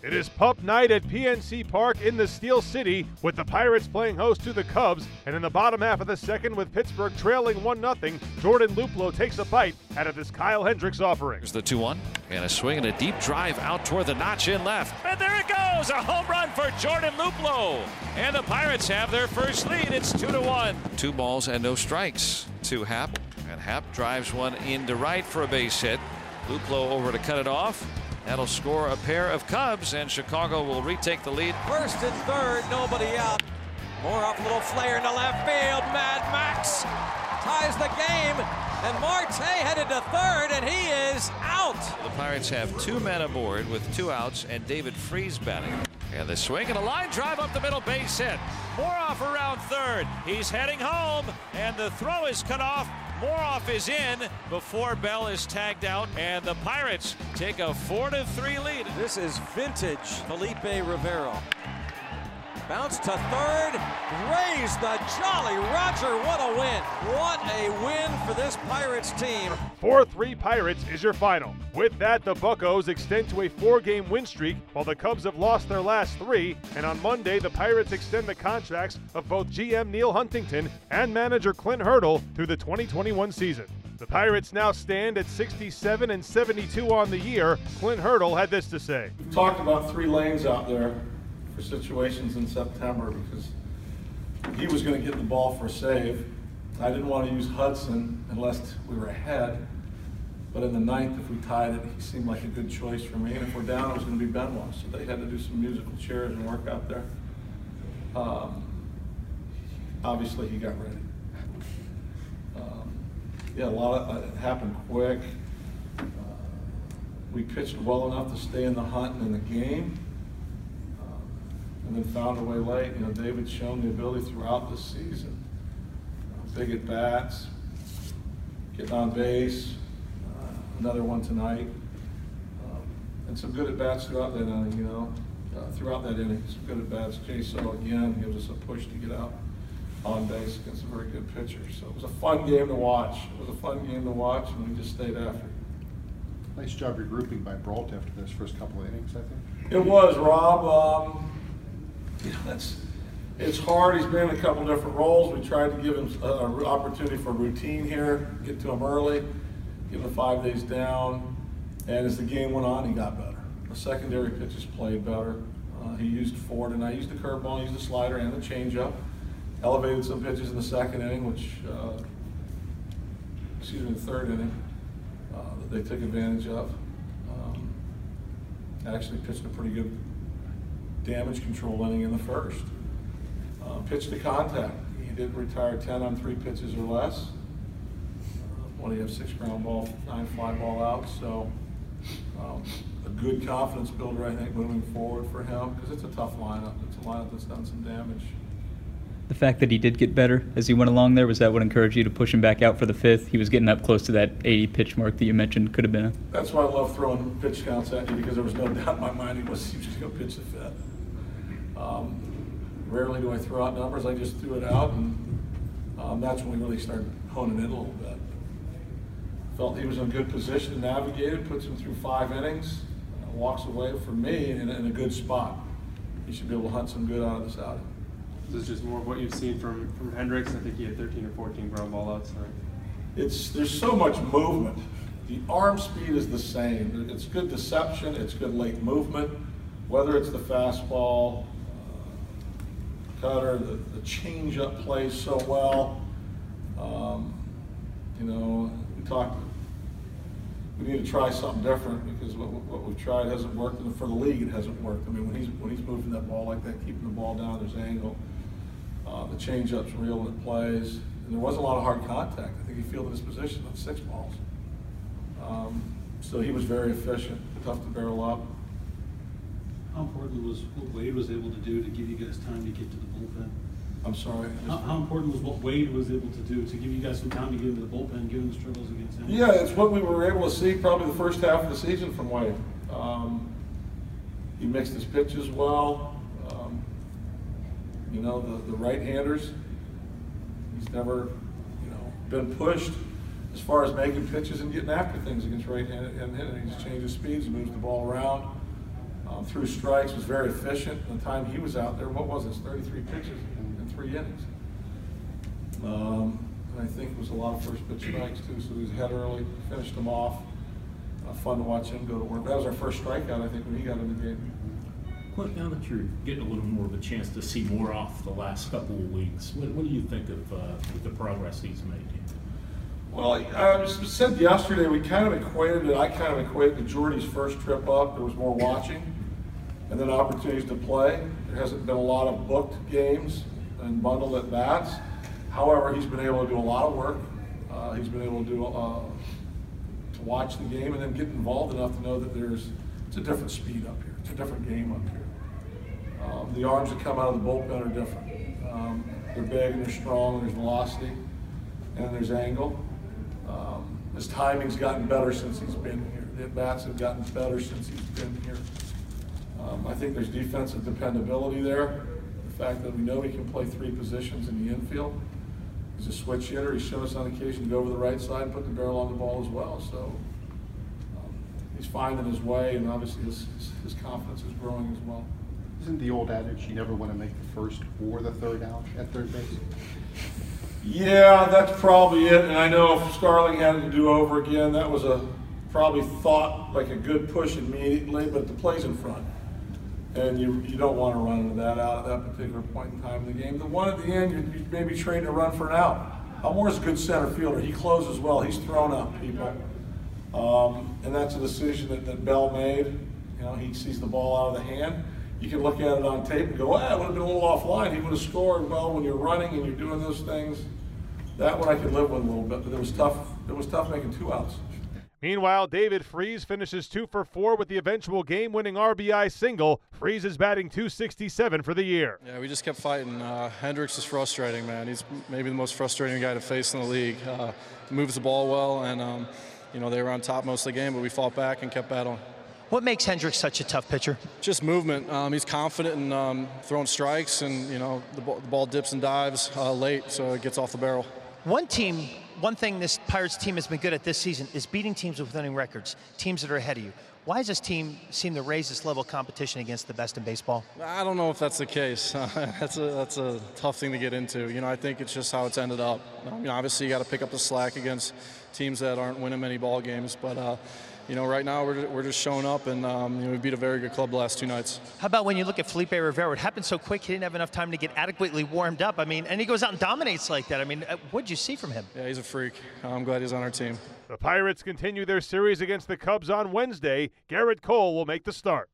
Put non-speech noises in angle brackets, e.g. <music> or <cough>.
It is pup night at PNC Park in the Steel City with the Pirates playing host to the Cubs. And in the bottom half of the second, with Pittsburgh trailing 1 0, Jordan Luplow takes a bite out of this Kyle Hendricks offering. Here's the 2 1. And a swing and a deep drive out toward the notch in left. And there it goes! A home run for Jordan Luplow. And the Pirates have their first lead. It's 2 to 1. Two balls and no strikes to Hap. And Hap drives one into right for a base hit. Luplow over to cut it off. That'll score a pair of Cubs, and Chicago will retake the lead. First and third, nobody out. Moroff, little flare into left field. Mad Max ties the game, and Marte headed to third, and he is out. The Pirates have two men aboard with two outs, and David Freese batting. And the swing and a line drive up the middle base hit. Moroff around third. He's heading home, and the throw is cut off. Moroff is in before Bell is tagged out, and the Pirates take a 4 to 3 lead. This is vintage Felipe Rivero. Bounce to third, raise the Jolly Roger. What a win! What a win for this Pirates team. 4 3 Pirates is your final. With that, the Buckos extend to a four game win streak while the Cubs have lost their last three. And on Monday, the Pirates extend the contracts of both GM Neal Huntington and manager Clint Hurdle through the 2021 season. The Pirates now stand at 67 and 72 on the year. Clint Hurdle had this to say. We've talked about three lanes out there for situations in September because he was going to get the ball for a save. I didn't want to use Hudson unless we were ahead. But in the ninth, if we tied it, he seemed like a good choice for me. And if we're down, it was going to be Benoit. So they had to do some musical chairs and work out there. Um, obviously, he got ready. Um, yeah, a lot of it happened quick. Uh, we pitched well enough to stay in the hunt and in the game and then found a way late. You know, David's shown the ability throughout this season. Uh, big at bats, getting on base, uh, another one tonight, um, and some good at bats throughout that inning. You know, uh, throughout that inning, some good at bats. Jaso again gives us a push to get out on base against a very good pitcher. So it was a fun game to watch. It was a fun game to watch, and we just stayed after. Nice job regrouping by Brault after those first couple of innings, I think. It was, Rob. Um, you know, that's it's hard. He's been in a couple different roles. We tried to give him an opportunity for routine here, get to him early, give him five days down, and as the game went on, he got better. The secondary pitches played better. Uh, he used and I used the curveball, used the slider, and the changeup. Elevated some pitches in the second inning, which, uh, excuse me, the third inning, uh, that they took advantage of. Um, actually pitched a pretty good damage control inning in the first. Uh, pitch to contact. He did retire 10 on three pitches or less. Uh, he have six ground ball, nine fly ball outs. So um, a good confidence builder, I think, moving forward for him because it's a tough lineup. It's a lineup that's done some damage. The fact that he did get better as he went along there was that what encouraged you to push him back out for the fifth? He was getting up close to that 80 pitch mark that you mentioned could have been a. That's why I love throwing pitch counts at you because there was no <laughs> doubt in my mind he was, he was going to pitch the fifth. Um, rarely do I throw out numbers. I just threw it out, and um, that's when we really started honing in a little bit. Felt he was in a good position to navigate it, puts him through five innings, uh, walks away from me in, in, a good spot. He should be able to hunt some good out of this outing. This is just more of what you've seen from, from Hendricks. I think he had 13 or 14 ground ball outs. It's there's so much movement. The arm speed is the same. It's good deception. It's good late movement. Whether it's the fastball, cutter, the, the changeup plays so well. Um, you know, we talked, we need to try something different because what, what we've tried hasn't worked, and for the league it hasn't worked. I mean, when he's when he's moving that ball like that, keeping the ball down, there's angle. Uh, the changeup's real when it plays, and there wasn't a lot of hard contact. I think he fielded his position on six balls. Um, so he was very efficient, tough to barrel up. How important was what Wade was able to do to give you guys time to get to the bullpen? I'm sorry. How, how important was what Wade was able to do to give you guys some time to get into the bullpen, given the struggles against him? Yeah, it's what we were able to see probably the first half of the season from Wade. Um, he mixed his pitches well. Um, you know, the, the right-handers, he's never, you know, been pushed as far as making pitches and getting after things against right-handed. And, and he's changed his speeds, moves the ball around. Um, threw strikes, was very efficient. In The time he was out there, what was this, 33 pitches in, three innings. Um, and I think it was a lot of first pitch strikes too, so he was ahead early, finished them off. Uh, fun to watch him go to work. That was our first strikeout, I think, when he got in the game. Clint, now that you're getting a little more of a chance to see more off the last couple of weeks, what, what do you think of uh, the progress he's made? Well, I said yesterday, we kind of equated it, I kind of equated to Jordy's first trip up, there was more watching, and then opportunities to play. There hasn't been a lot of booked games and bundled at bats. However, he's been able to do a lot of work. Uh, he's been able to do uh, to watch the game and then get involved enough to know that there's it's a different speed up here. It's a different game up here. Um, the arms that come out of the bullpen are different. Um, they're big and they're strong and there's velocity and there's angle. Um, his timing's gotten better since he's been here. The at-bats have gotten better since he's been here. I think there's defensive dependability there. The fact that we know he can play three positions in the infield. He's a switch hitter. He's shown us on occasion to go over the right side and put the barrel on the ball as well. So um, he's finding his way, and obviously his, his, his confidence is growing as well. Isn't the old adage you never want to make the first or the third out at third base? Yeah, that's probably it. And I know if Starling had to do over again, that was a probably thought like a good push immediately, but the play's in front. And you, you don't want to run into that out at that particular point in time in the game. The one at the end, you, you maybe trading a run for an out. Almora's a good center fielder. He closes well. He's thrown up people. Um, and that's a decision that, that Bell made. You know, he sees the ball out of the hand. You can look at it on tape and go, ah, it would have been a little offline. He would have scored. Well, when you're running and you're doing those things, that one I could live with a little bit, but it was tough. It was tough making two outs. Meanwhile, David Freese finishes two for four with the eventual game-winning RBI single. Freese is batting 267 for the year. Yeah, we just kept fighting. Uh, Hendricks is frustrating, man. He's maybe the most frustrating guy to face in the league. Uh, moves the ball well, and um, you know they were on top most of the game, but we fought back and kept battling. What makes Hendricks such a tough pitcher? Just movement. Um, he's confident in um, throwing strikes, and you know the ball, the ball dips and dives uh, late, so it gets off the barrel. One team, one thing this Pirates team has been good at this season is beating teams with winning records, teams that are ahead of you. Why does this team seem to raise this level of competition against the best in baseball? I don't know if that's the case. <laughs> that's a that's a tough thing to get into. You know, I think it's just how it's ended up. I mean, obviously, you got to pick up the slack against teams that aren't winning many ball games, but. Uh, you know, right now we're, we're just showing up, and um, you know, we beat a very good club the last two nights. How about when you look at Felipe Rivero? It happened so quick, he didn't have enough time to get adequately warmed up. I mean, and he goes out and dominates like that. I mean, uh, what did you see from him? Yeah, he's a freak. I'm glad he's on our team. The Pirates continue their series against the Cubs on Wednesday. Gerrit Cole will make the start.